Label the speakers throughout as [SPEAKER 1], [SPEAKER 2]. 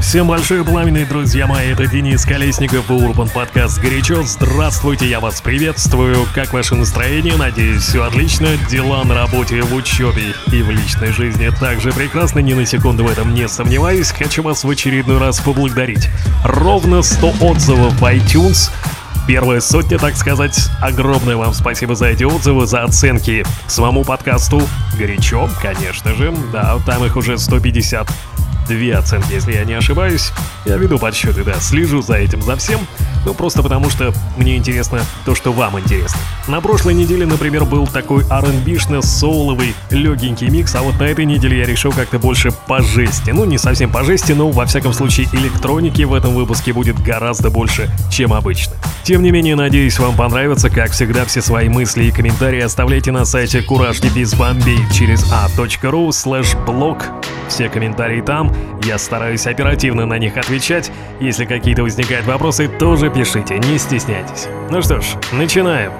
[SPEAKER 1] Всем большое пламенные друзья мои, это Денис Колесников и Урбан Подкаст «Горячо». Здравствуйте, я вас приветствую. Как ваше настроение? Надеюсь, все отлично. Дела на работе, в учебе и в личной жизни также прекрасно, ни на секунду в этом не сомневаюсь. Хочу вас в очередной раз поблагодарить. Ровно 100 отзывов в iTunes. Первая сотня, так сказать. Огромное вам спасибо за эти отзывы, за оценки самому подкасту. Горячо, конечно же. Да, там их уже 150 две оценки, если я не ошибаюсь. Я веду подсчеты, да, слежу за этим, за всем. Ну, просто потому что мне интересно то, что вам интересно. На прошлой неделе, например, был такой R&B-шно-соуловый легенький микс, а вот на этой неделе я решил как-то больше по жести. Ну, не совсем по жести, но во всяком случае электроники в этом выпуске будет гораздо больше, чем обычно. Тем не менее, надеюсь, вам понравится. Как всегда, все свои мысли и комментарии оставляйте на сайте courage через a.ru slash blog. Все комментарии там, я стараюсь оперативно на них отвечать. Если какие-то возникают вопросы, тоже пишите, не стесняйтесь. Ну что ж, начинаем.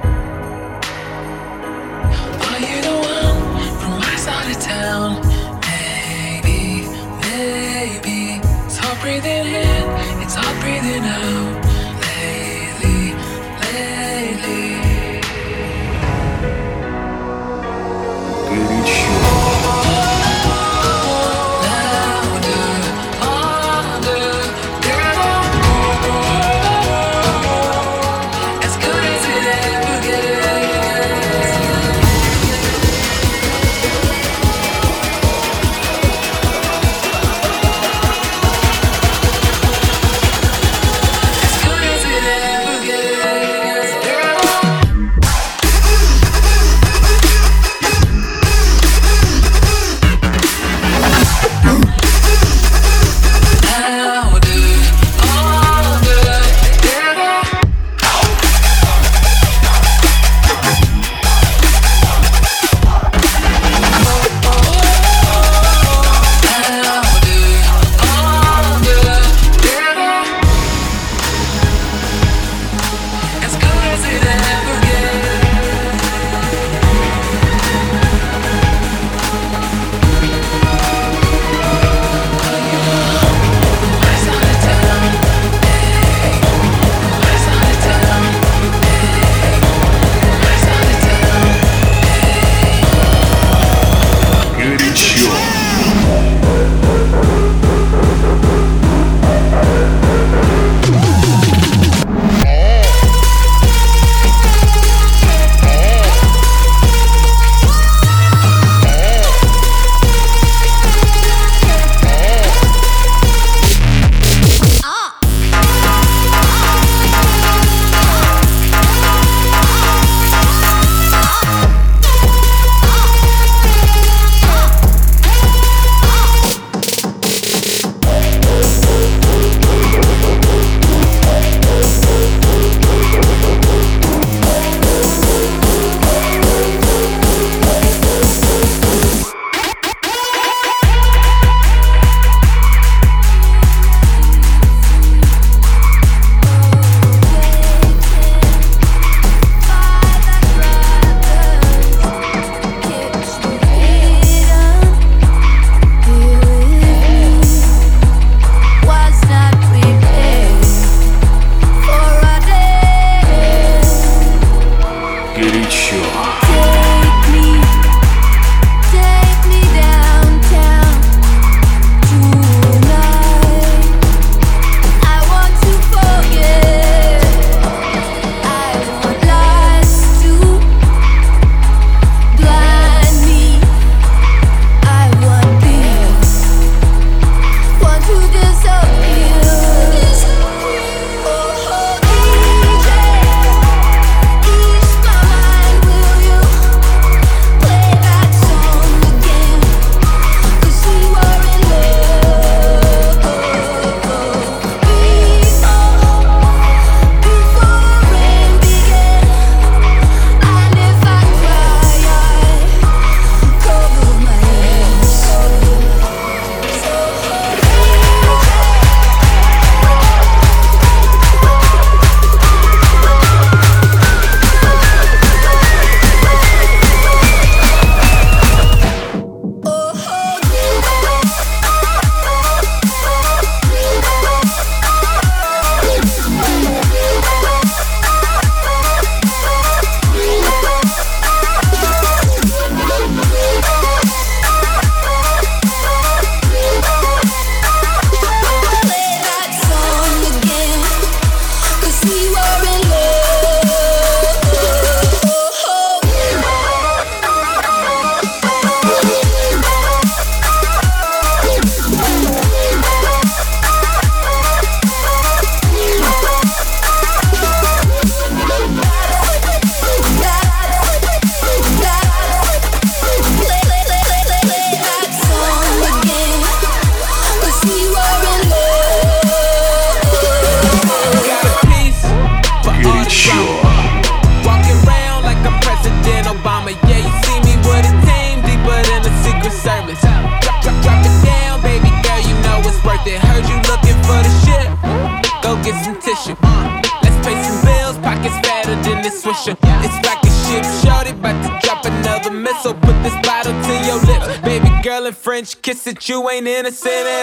[SPEAKER 2] You
[SPEAKER 3] ain't innocent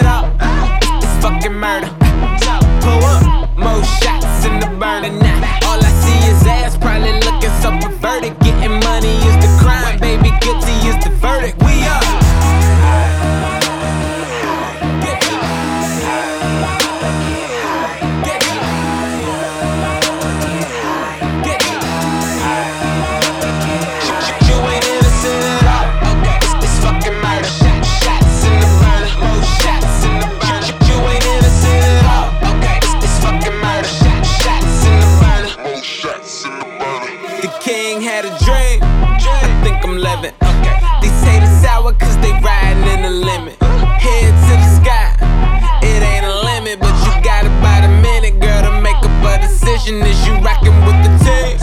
[SPEAKER 3] decision. Is you rocking with the team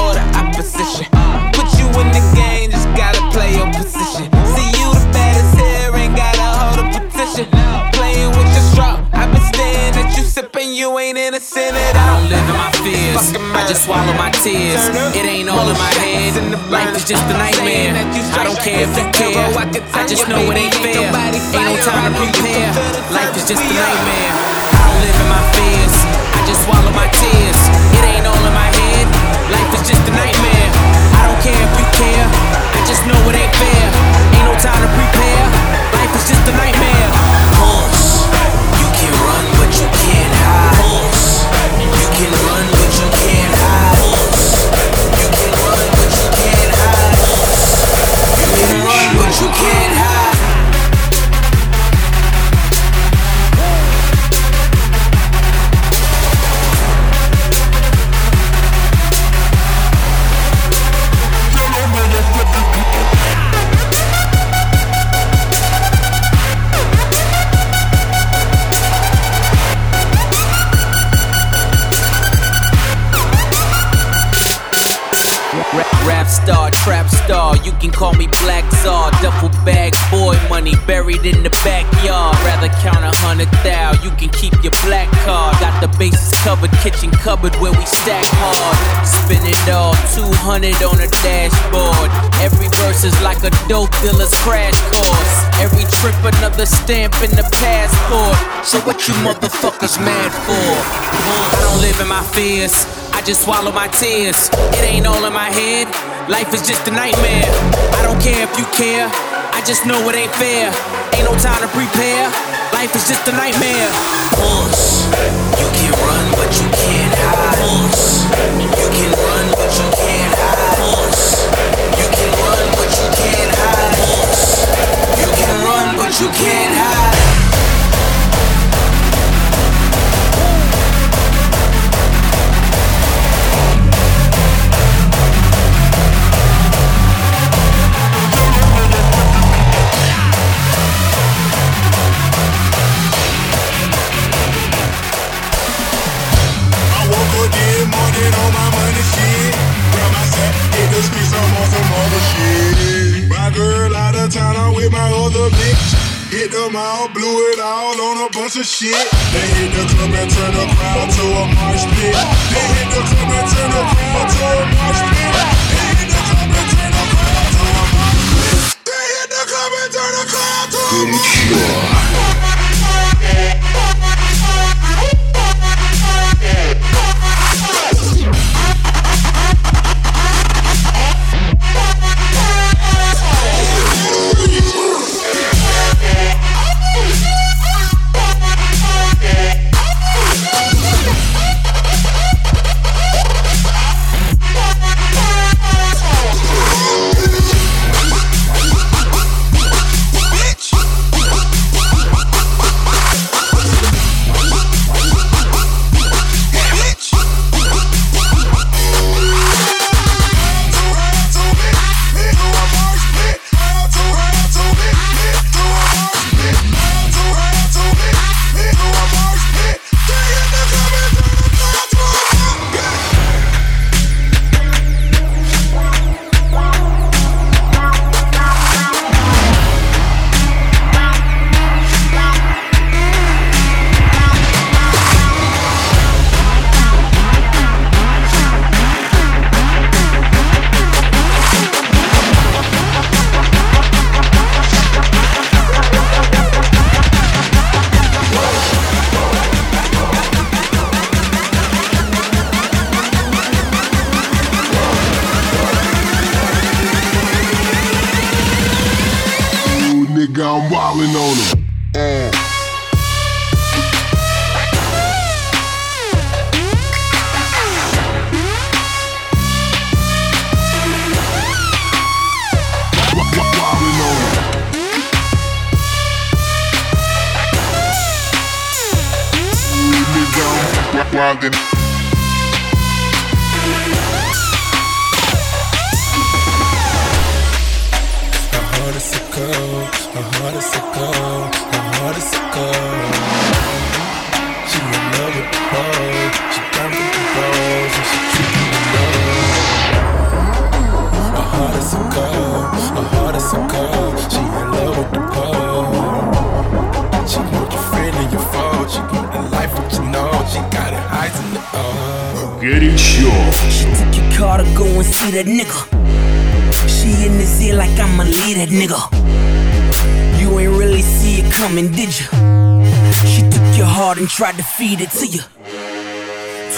[SPEAKER 3] or the opposition? Put you in the game, just gotta play your position. See you the baddest here, ain't gotta hold a petition. Playing with your straw, I've been staring at you sipping, you ain't innocent at all.
[SPEAKER 4] I don't live in my fears. I just swallow my tears. It ain't all in my head. Life is just a nightmare. I don't care if you care. I just know it ain't fair. Ain't no time to prepare. Life is just a nightmare. In my fears. I just swallow my tears. It ain't all in my head. Life is just a nightmare. I don't care if you care. I just know it ain't fair. Ain't no time to prepare. Life is just a nightmare. Pause. You can run, can call me Black Czar. Duffel bag, boy money buried in the backyard. Rather count a hundred thou, you can keep your black card. Got the bases covered, kitchen cupboard where we stack hard. Spin it all, 200 on a dashboard. Every verse is like a dope dealer's crash course. Every trip another stamp in the passport. So what you motherfuckers mad for? I don't live in my fears. I just swallow my tears. It ain't all in my head. Life is just a nightmare. I don't care if you care. I just know it ain't fair. Ain't no time to prepare. Life is just a nightmare. Pause. You can run, but you can't hide. Pause. You can run, but you can't hide. Pause. You can run, but you can't hide. Pause. You can run, but you can't hide.
[SPEAKER 5] My other bitch. Hit them all, blew it all on a bunch of shit. They hit the club and turn the crowd to a marsh pit. They hit the club and turn the crowd to a marsh pit. They hit the club and turn the crowd to a marsh pit. They hit the club and turn the crowd to a marsh pit.
[SPEAKER 6] Coming, did you? She took your heart and tried to feed it to you.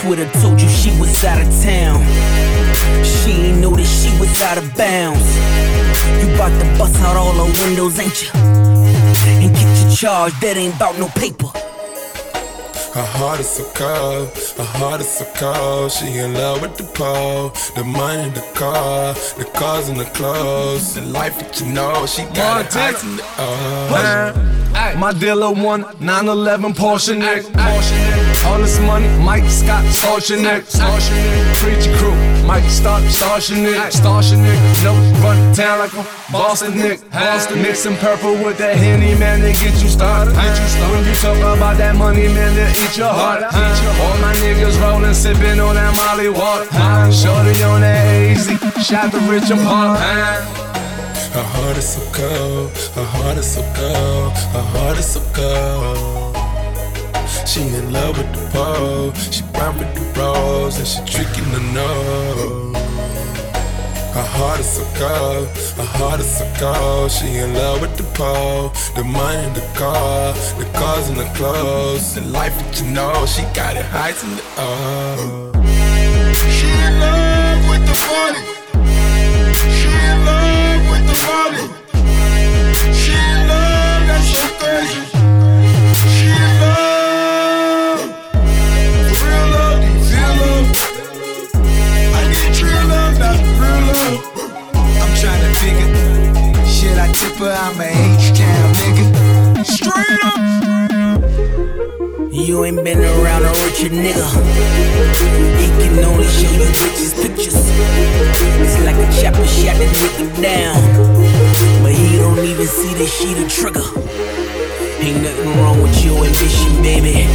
[SPEAKER 6] Twitter told you she was out of town. She ain't know that she was out of bounds. You bout to bust out all her windows, ain't you? And get your charge, that ain't about no paper.
[SPEAKER 7] Her heart is so cold, her heart is so cold. She in love with the pole, the money, the car, the cars and the clothes, the life that you know. She got it highs in the oh.
[SPEAKER 8] My dealer won 911 Porsche neck. All this money, Mike Scott, Starship neck. Preacher crew, Mike Start, Starship neck. Starship neck. No, run town like a Boston Nick. Boston mixing purple with that Henny, man, they get you started. When you talk about that money, man, they eat your heart. All my niggas rolling, sipping on that Molly water. Shorty on that easy, shot the rich apart.
[SPEAKER 7] Her heart is so cold, her heart is so cold, her heart is so cold. She in love with the pole, she brown with the rose, and she tricking the nose. Her heart is so cold, her heart is so cold. She in love with the pole, the money, the car, the cars and the clothes, the life that you know. She got it highs in the oh.
[SPEAKER 5] She in love with the money. She in love with the money. She in love, that's so crazy. She in love.
[SPEAKER 9] Should I tip her? I'm a H-Town nigga.
[SPEAKER 5] Straight up.
[SPEAKER 6] You ain't been around a richer nigga. He can only show you bitches pictures. It's like a chopper shot the nigga down. But he don't even see that she the trigger. Ain't nothing wrong with your ambition, baby.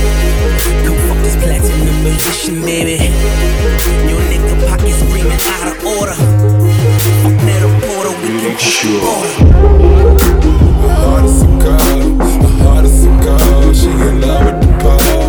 [SPEAKER 6] Come fuck this platinum musician, baby. Your nigga pockets screaming out of order. Fuck that a porter, we can push the
[SPEAKER 7] heart is so cold, her heart is so cold. She in love with the pole,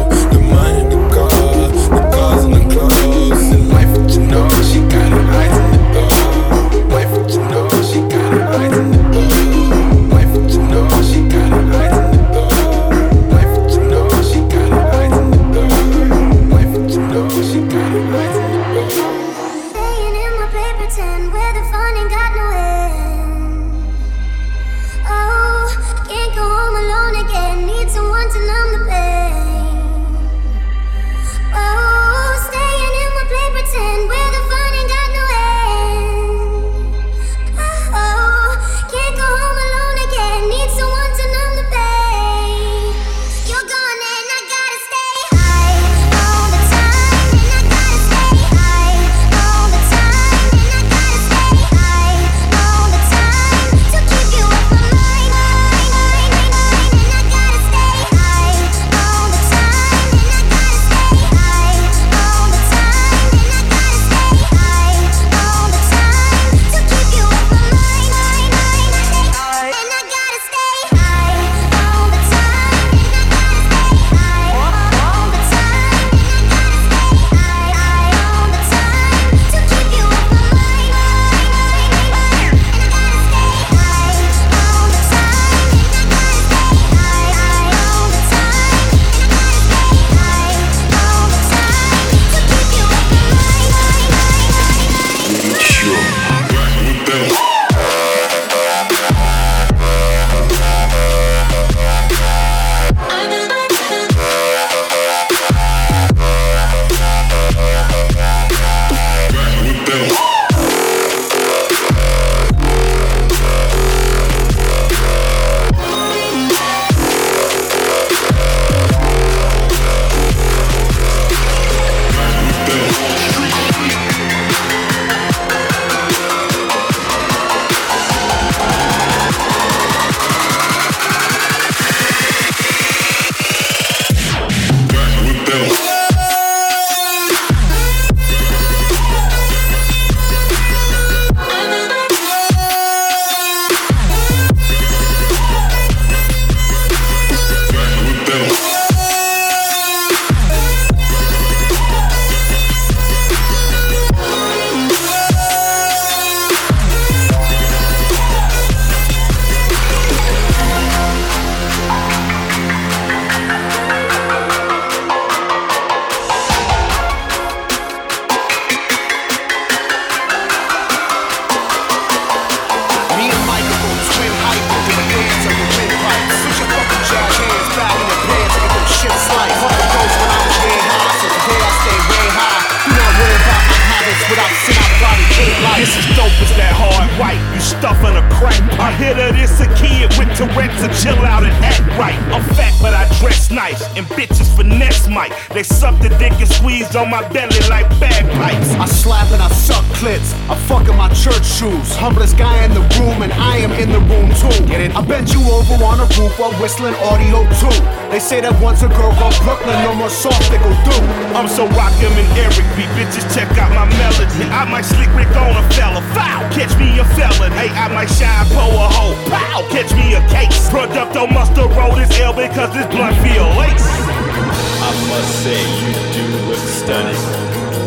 [SPEAKER 10] Chill out and act right. I'm fat, but I dress nice, and bitches finesse Mike. They suck the dick and squeeze on my belly like bagpipes.
[SPEAKER 11] I slap and I suck clits. I fuck in my church shoes. Humblest guy in the room, and I am in the room too. Get it? I bent you over on a roof while whistling audio too. They say that once a girl go Brooklyn, no more soft they go through.
[SPEAKER 10] I'm so rockin' and Eric B. Bitches check out my melody. I might slick Rick on a fella. Foul. Catch me a felon. Hey, I might shine pour a hoe. Pow. Catch me a case. Producto must have rolled his L because this blunt feel lace.
[SPEAKER 12] I must say, you do look stunning.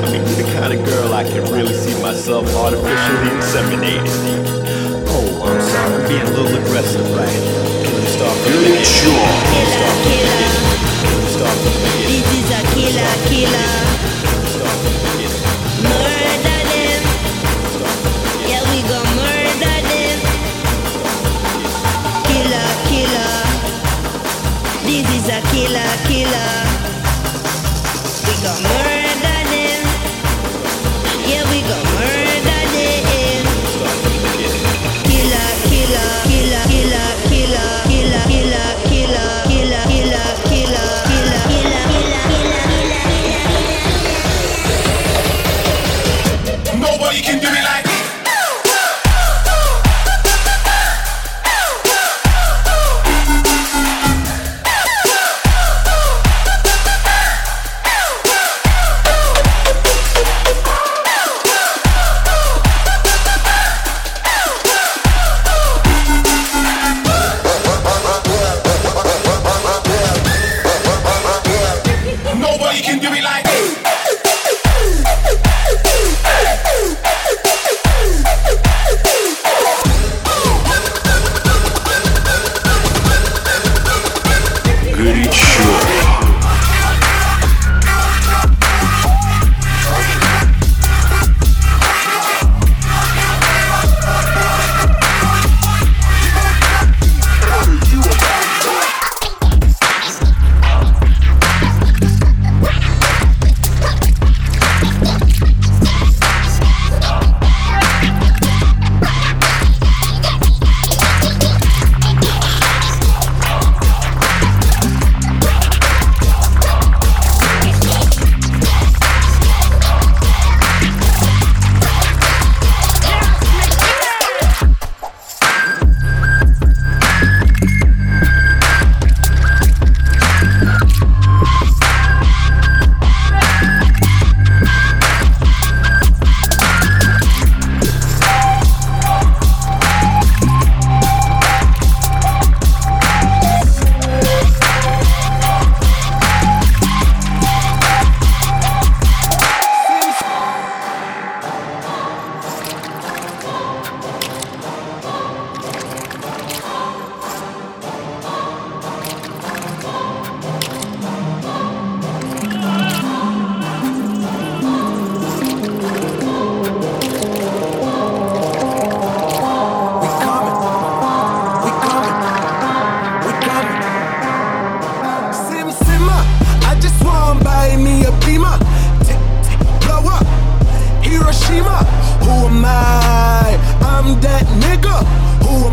[SPEAKER 12] I mean, you're the kind of girl I can really see myself artificially inseminating. Oh, I'm sorry, I'm being a little aggressive, right? Can you start from the beginning? Can you start from the beginning? Can you start from the beginning?
[SPEAKER 13] This is a killer, killer. Is a killer, killer. We gon' murder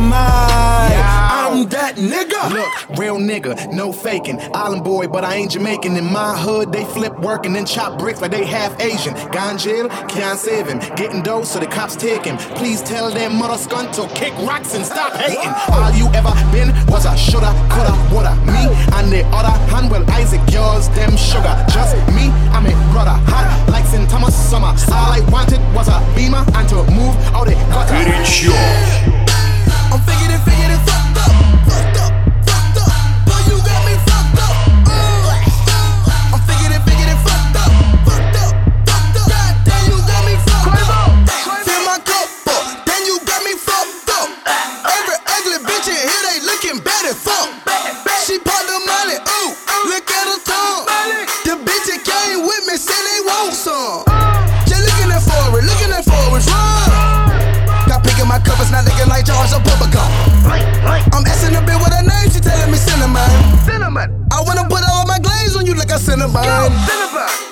[SPEAKER 9] my. I'm that nigga.
[SPEAKER 11] Look, real nigga, no faking. Island boy, but I ain't Jamaican. In my hood, they flip work and then chop bricks like they half Asian. Ganjil, can't save him. Getting dough so the cops take him. Please tell them mother scun to kick rocks and stop hating. All you ever been was a shoulda, coulda, woulda. Me and the other hand, well, Isaac, yours, them sugar. Just me, I'm a brother. Hot like St. Thomas summer. All I wanted was a beamer and to move out the gutter.
[SPEAKER 9] I'm figured it, figured it, fucked up, fucked up,
[SPEAKER 14] Cinnabon. Yo, Cinnabon.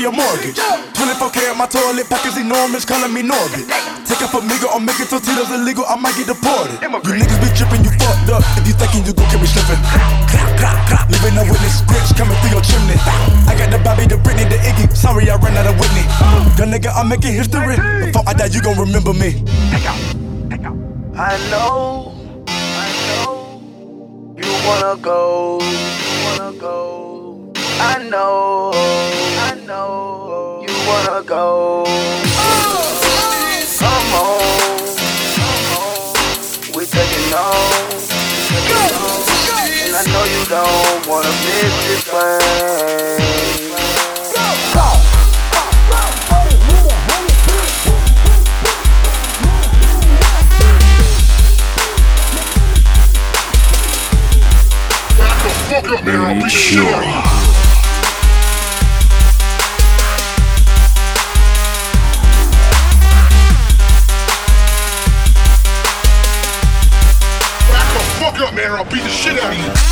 [SPEAKER 14] Pay your mortgage. 24K on my toilet, pockets enormous, calling me Norbit. Take up a Migo, I'm making tortillas illegal, I might get deported. You niggas be tripping, you fucked up. If you thinking you gon' get me slipping. Living a witness, scripts coming through your chimney. I got the Bobby, the Britney, the Iggy. Sorry, I ran out of Whitney. Gun nigga, I'm making history. Before I die, you gon' remember me.
[SPEAKER 15] I know, I know, you wanna go, you wanna go. I know, I know, you wanna go. Come on, we taking on, and I know you don't wanna miss this
[SPEAKER 16] sure. Man. I'll beat the shit out of you.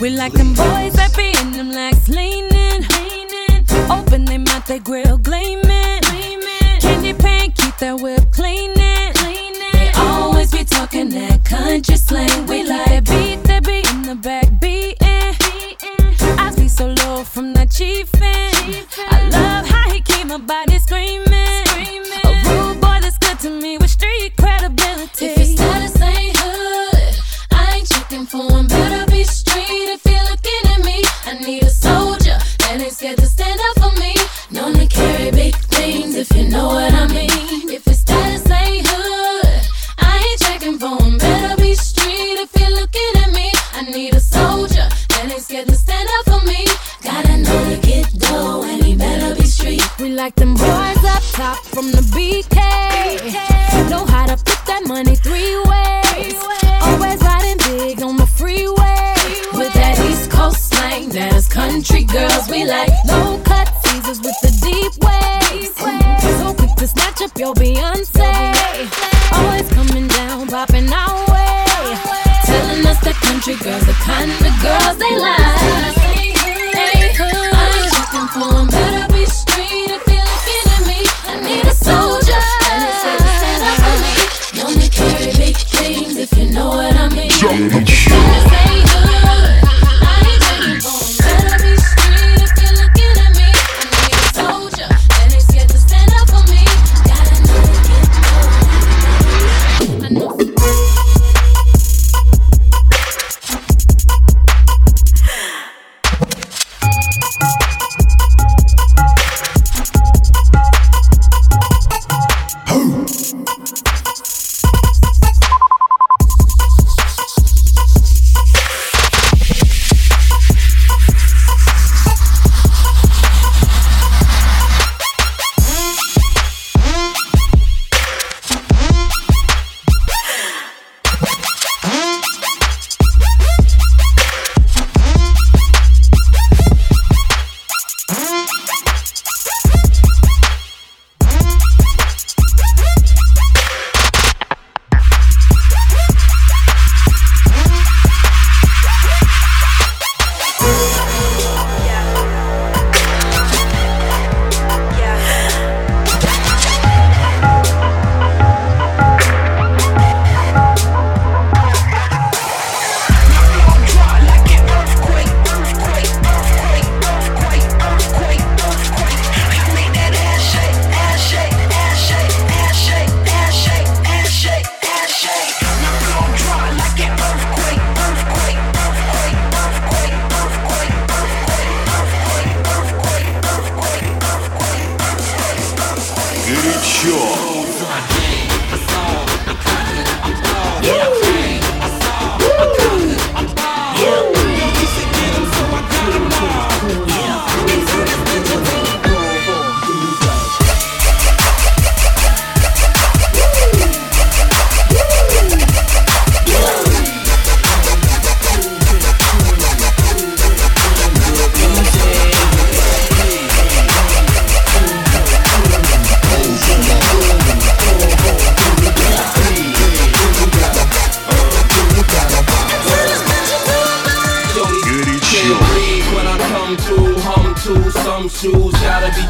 [SPEAKER 17] We like them boys that be in them legs leaning, leaning. Open them mouth, they grill gleaming, gleaming. Candy paint, keep that whip cleaning, cleaning. They always be talking that country slang. We like that beat, that beat in the back beating. I be so low from that chiefin'. I love how he keep my body screaming. A rude boy that's good to me with street credibility.
[SPEAKER 18] If your status ain't hood, I ain't checking for him. Better be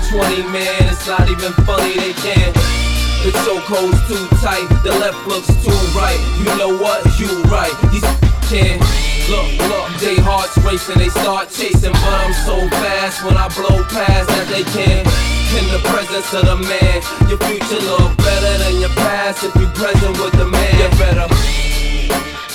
[SPEAKER 19] 20, man. It's not even funny, they can't. The chokehold's too tight, the left looks too right. You know what? You right. These can't. Look, look, they hearts racing, they start chasing, but I'm so fast when I blow past that they can't. In the presence of the man, your future look better than your past if you present with the man. You better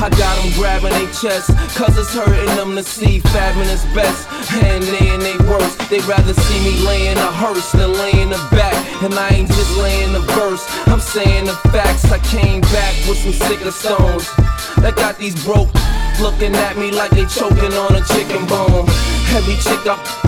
[SPEAKER 19] I got them grabbing their chest, cause it's hurting them to see fabbing is best. And they in they worst, they rather see me laying a hearse than laying a back. And I ain't just laying a verse, I'm saying the facts. I came back with some sicker stones that got these broke looking at me like they choking on a chicken bone. Every chick I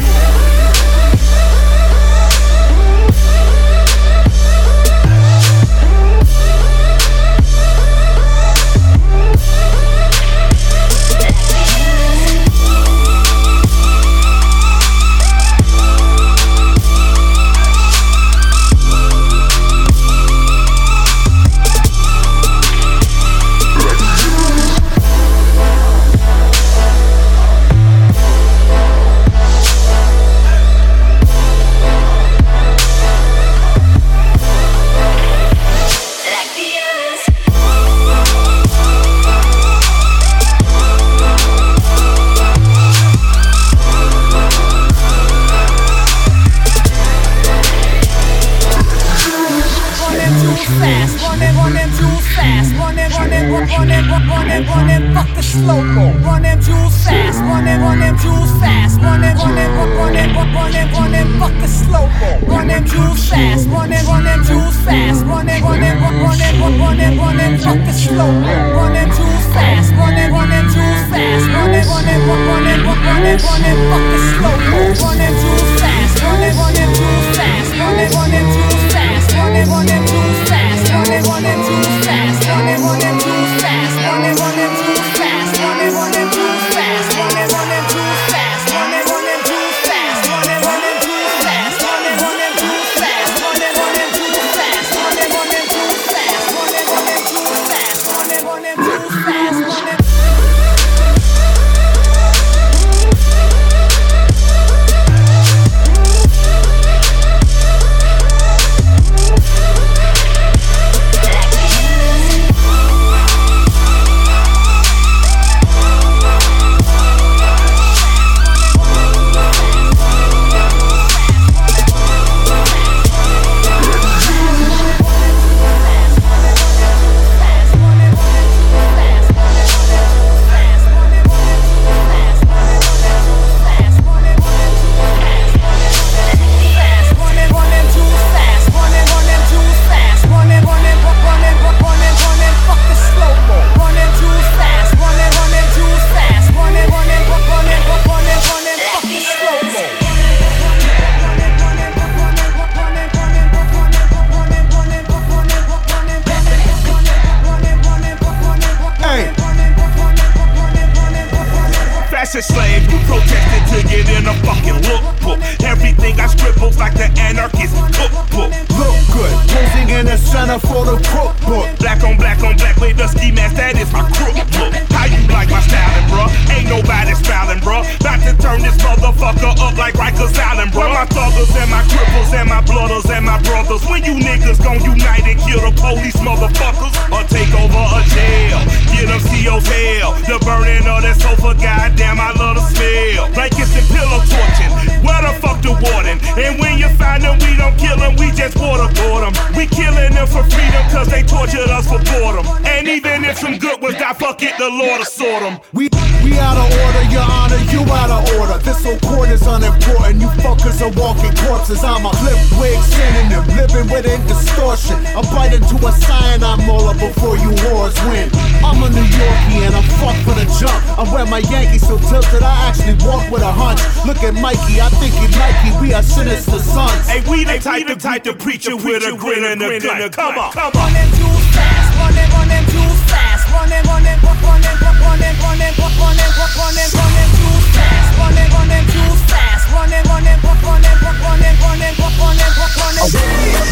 [SPEAKER 20] I
[SPEAKER 11] actually walk with a hunch? Look at Mikey, I think he Mikey. We are sinister sons.
[SPEAKER 10] Hey, we the type, we the type to preach with a grin and a grin. Come on, come on.
[SPEAKER 21] Fast.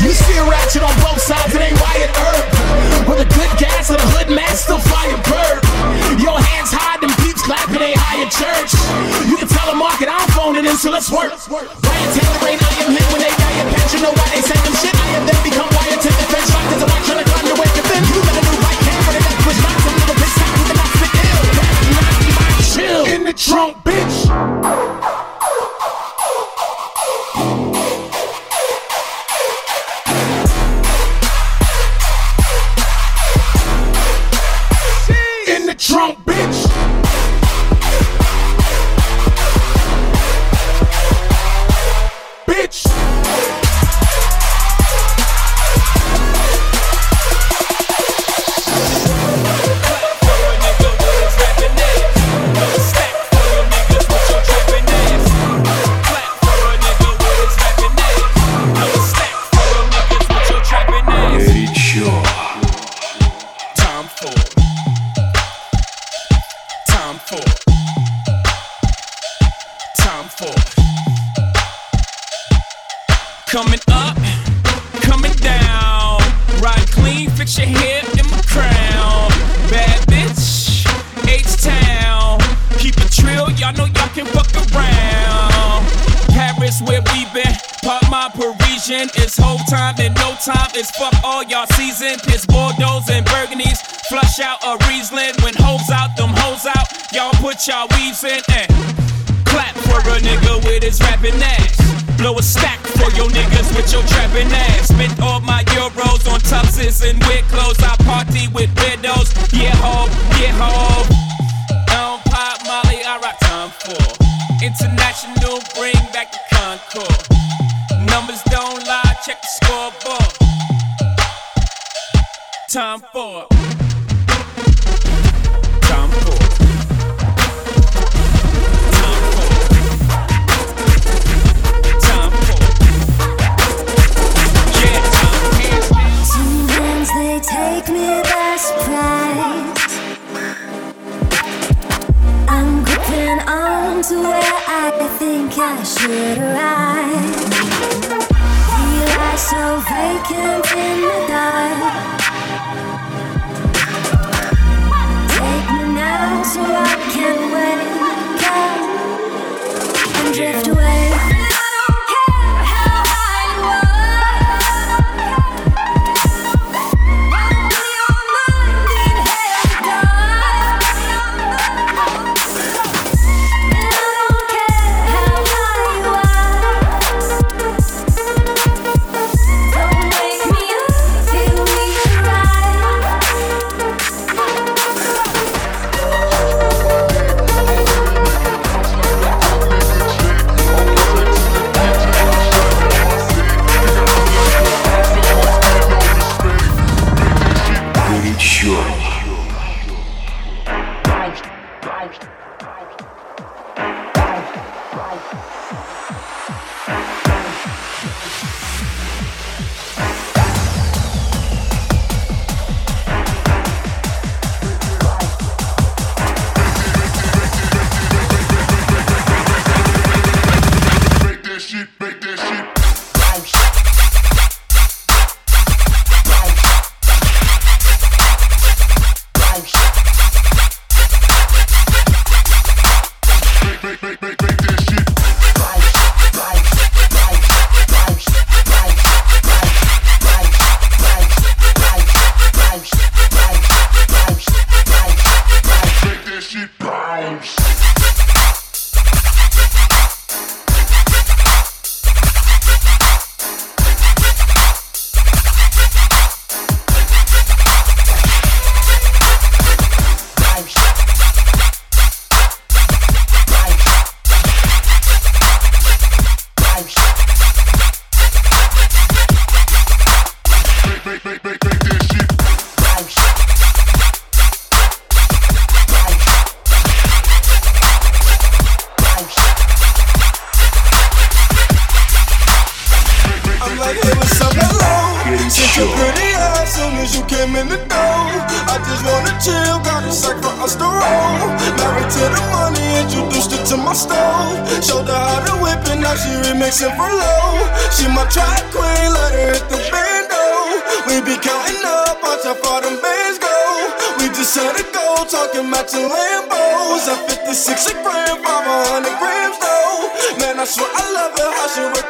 [SPEAKER 22] See a ratchet on both sides. It ain't riot herb. With a good gas and a hood man, still flying. Your hands high, peeps clapping, ain't high at church. You can tell the market, I'm phoning in, so let's work. Ryan Taylor ain't I am him when they die your pension. Know why they send them shit? I have them become wired to defense. Doctors are not trying to climb the them. You better do right hand for the neck, push not some little bitch, stop with the not spit ill. Not my chill. In the trunk, bitch.
[SPEAKER 3] My Parisian. It's whole time and no time. It's fuck all y'all season. Piss Bordeaux and Burgundies. Flush out a Riesling. When hoes out, them hoes out. Y'all put y'all weaves in and clap for a nigga with his rapping ass. Blow a stack for your niggas with your trapping ass. Spent all my euros on tuxes and weird clothes. I party with widows. Yeah, ho, yeah, ho. Don't pop Molly, I rock Tom Ford. International, bring back the Concorde. Numbers don't lie, check the scoreboard. Tom Ford.
[SPEAKER 23] Tom Ford. Take me by surprise. I'm gripping on to where I think I should arrive. So vacant in the dark. Take me now so I can wake up and drift away.
[SPEAKER 5] черт! Sixty six, 500 grams though. Man, I swear I love it how she work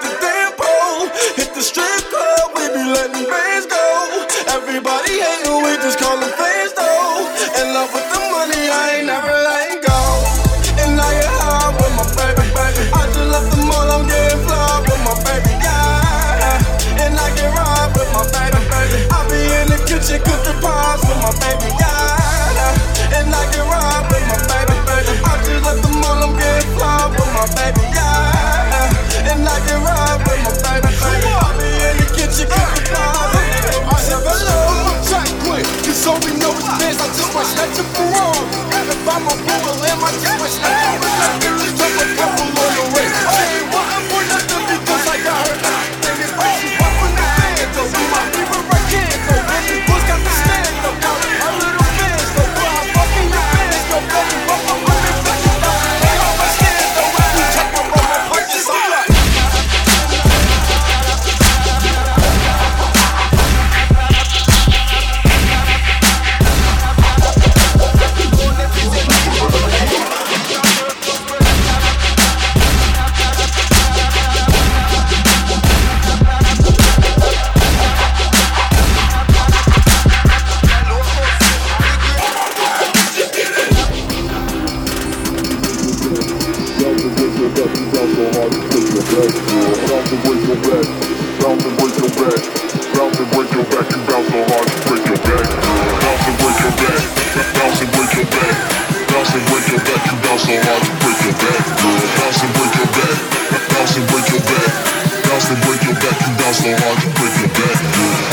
[SPEAKER 5] your back, you bounce so hard, you break your back.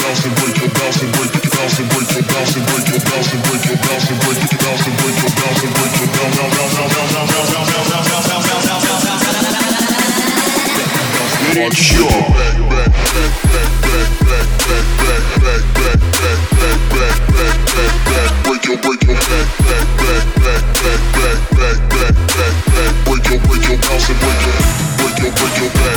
[SPEAKER 5] Bounce and break your bounce and break it, bounce and break your bounce and break your bounce and break your
[SPEAKER 20] bounce and break it, bounce and break your bounce and break your bounce bounce bounce bounce bounce bounce bounce bounce bounce bounce bounce bounce bounce bounce bounce Watch your back, back, back, back, back, back, back, back, back, back, back, back, back, back, back, back, break your, break your back, back, back, back, back, back, back, back, back, back, break your, break your
[SPEAKER 1] bounce
[SPEAKER 8] and
[SPEAKER 24] break your, break your, break your back.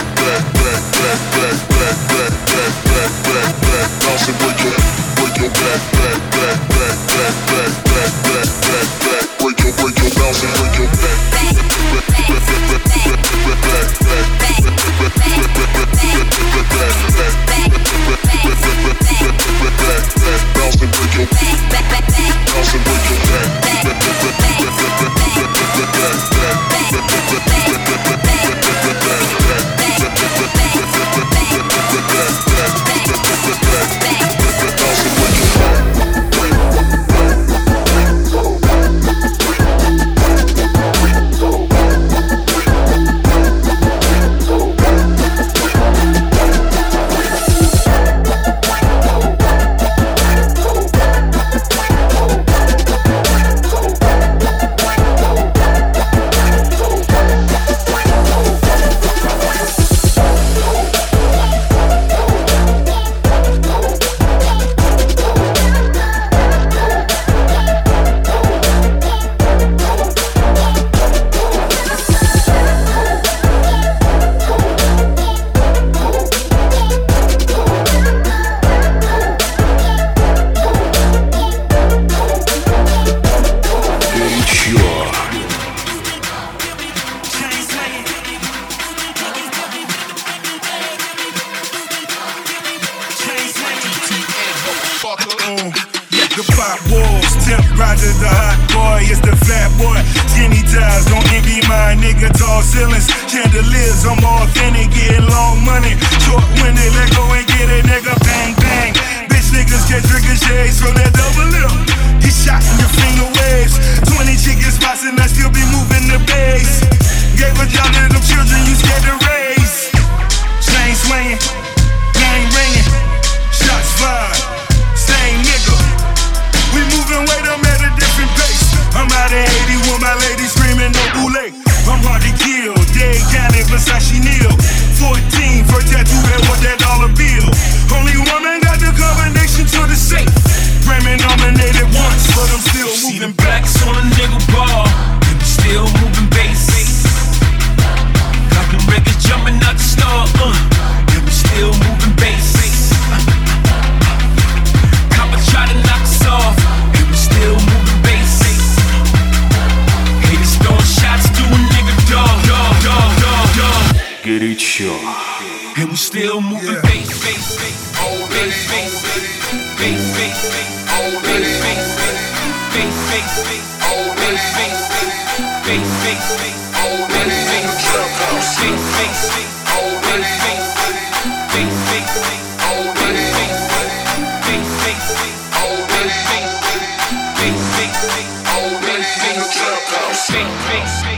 [SPEAKER 24] space, space.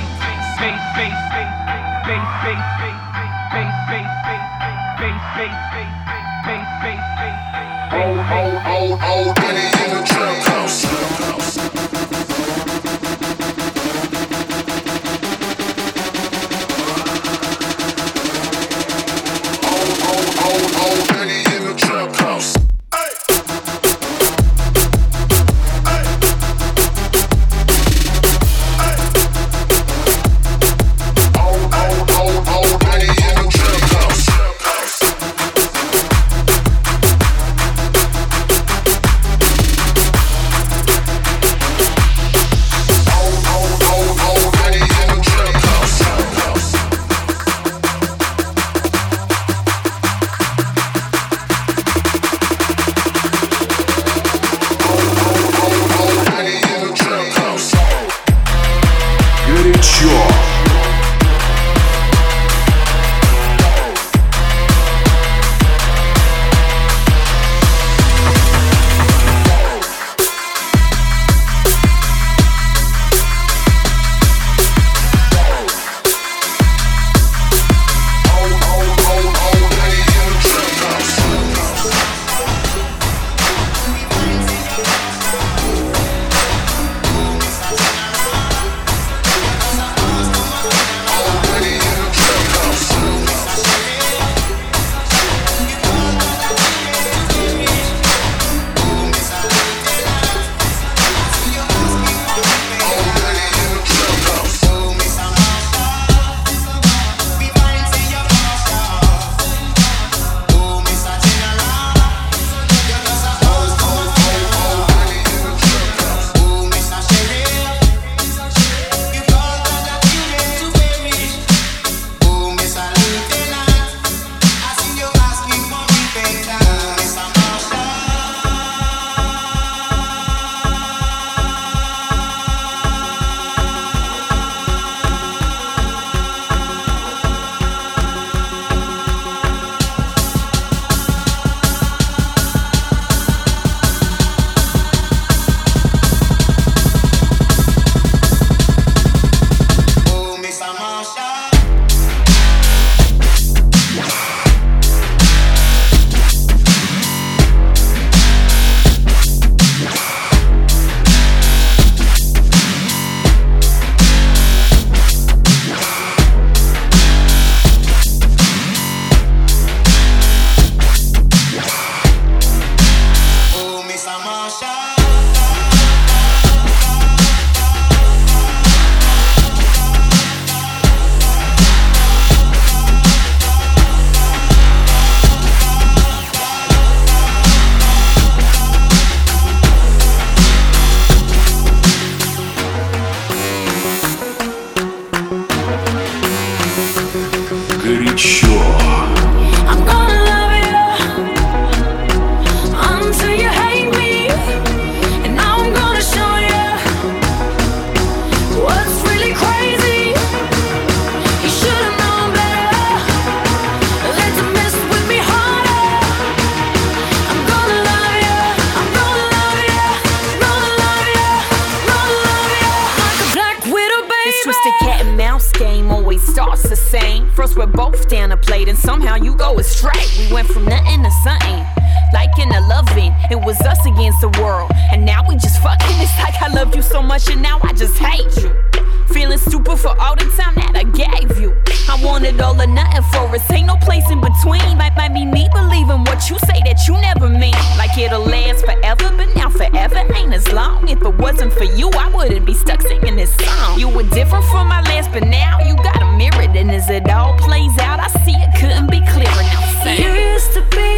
[SPEAKER 24] We're both down a plate and somehow you go astray. We went from nothing to something. Like in a loving, it was us against the world. And now we just fucking. It's like I loved you so much and now I just hate you. Feeling stupid for all the time that I gave you. I wanted all or nothing for us. Ain't no place in between. Might, might be me believing what you say that you never mean. Like it'll last forever, but now forever ain't as long. If it wasn't for you, I wouldn't be stuck singing this song. You were different from my last, but now you got a mirror. And as it all plays out, I see it couldn't be clearer now. Sing.
[SPEAKER 18] You used to be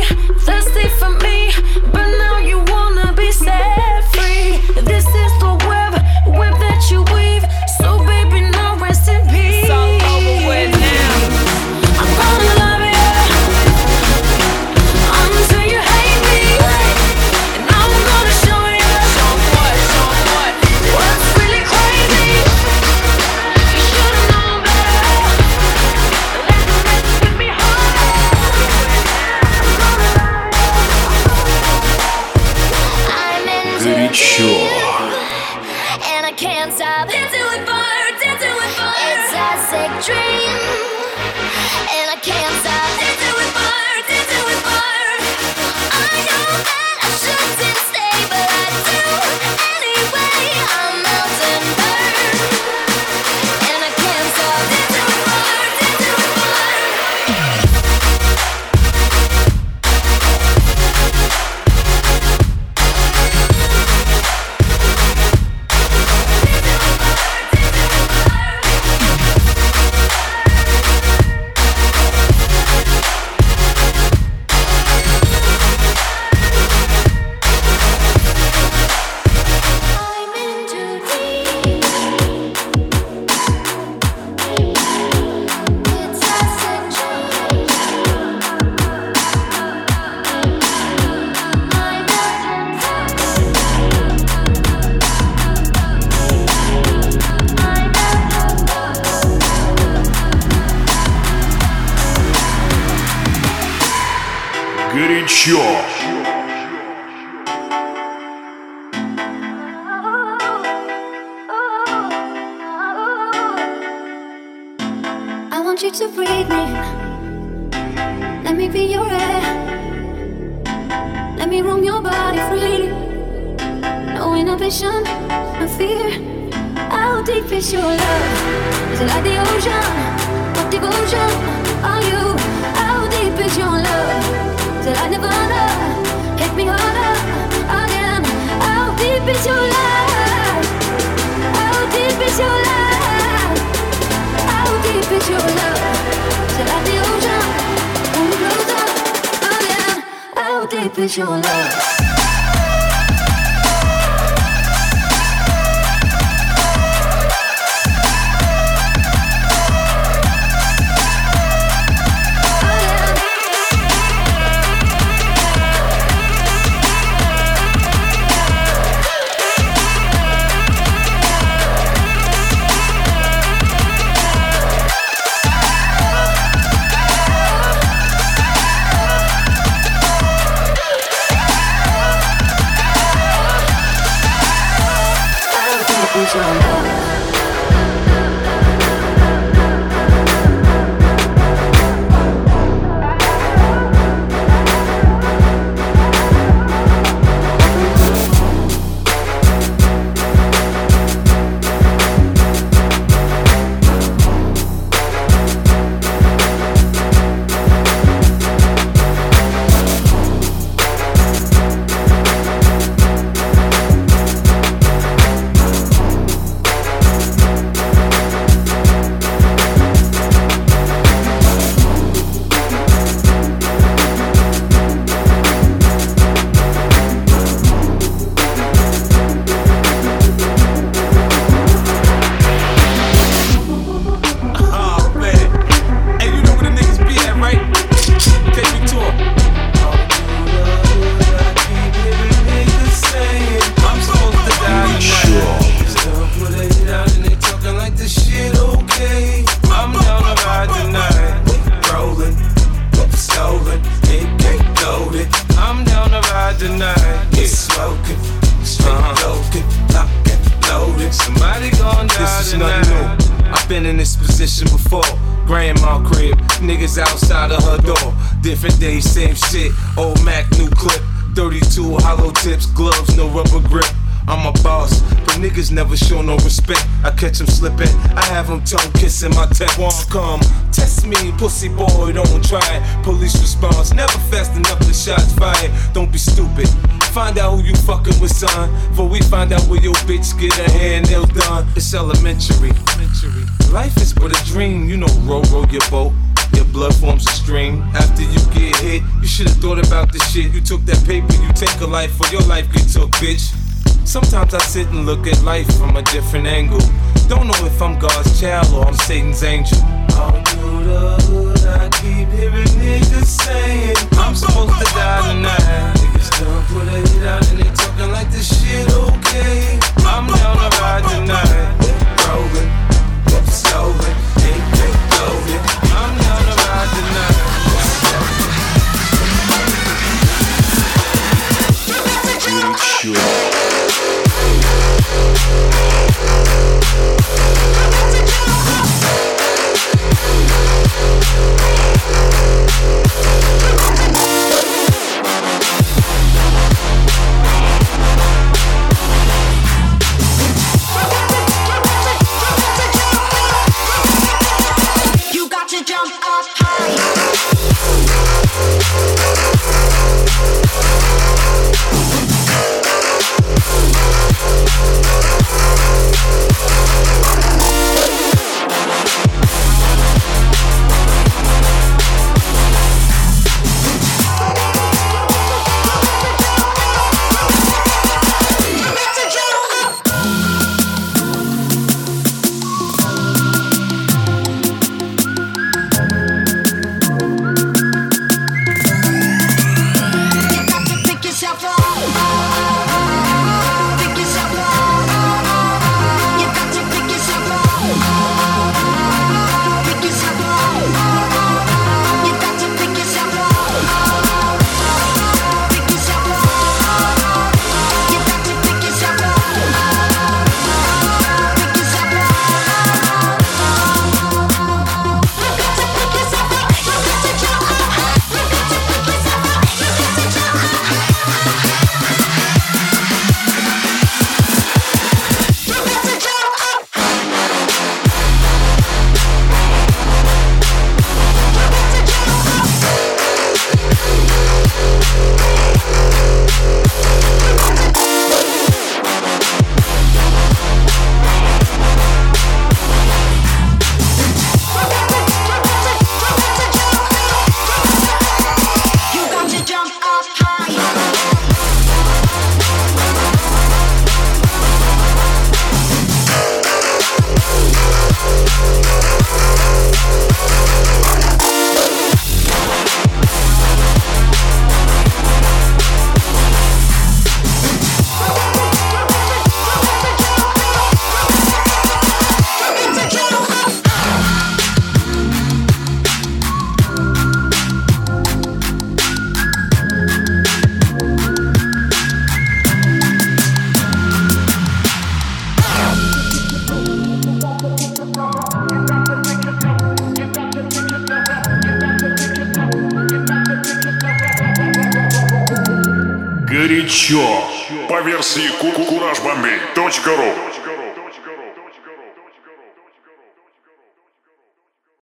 [SPEAKER 18] thirsty for me, but now you wanna be set free. This is the web, web that you weave.
[SPEAKER 19] Is
[SPEAKER 25] be
[SPEAKER 20] stupid. Find out who you fucking with, son. For we find out where your bitch get a hair and nails done. It's elementary. Life is but a dream, you know, row, row your boat. Your blood forms a stream. After you get hit, you should've thought about the shit. You took that paper, you take a life, or your life get took, bitch. Sometimes I sit and look at life from a different angle. Don't know if I'm God's child or I'm Satan's angel. Through the hood, I keep hearing niggas saying I'm supposed to die tonight. Niggas done put a hit out and they talking like this shit okay. I'm down to ride tonight. Loaded. I'm down to ride tonight.
[SPEAKER 26] You jump up high.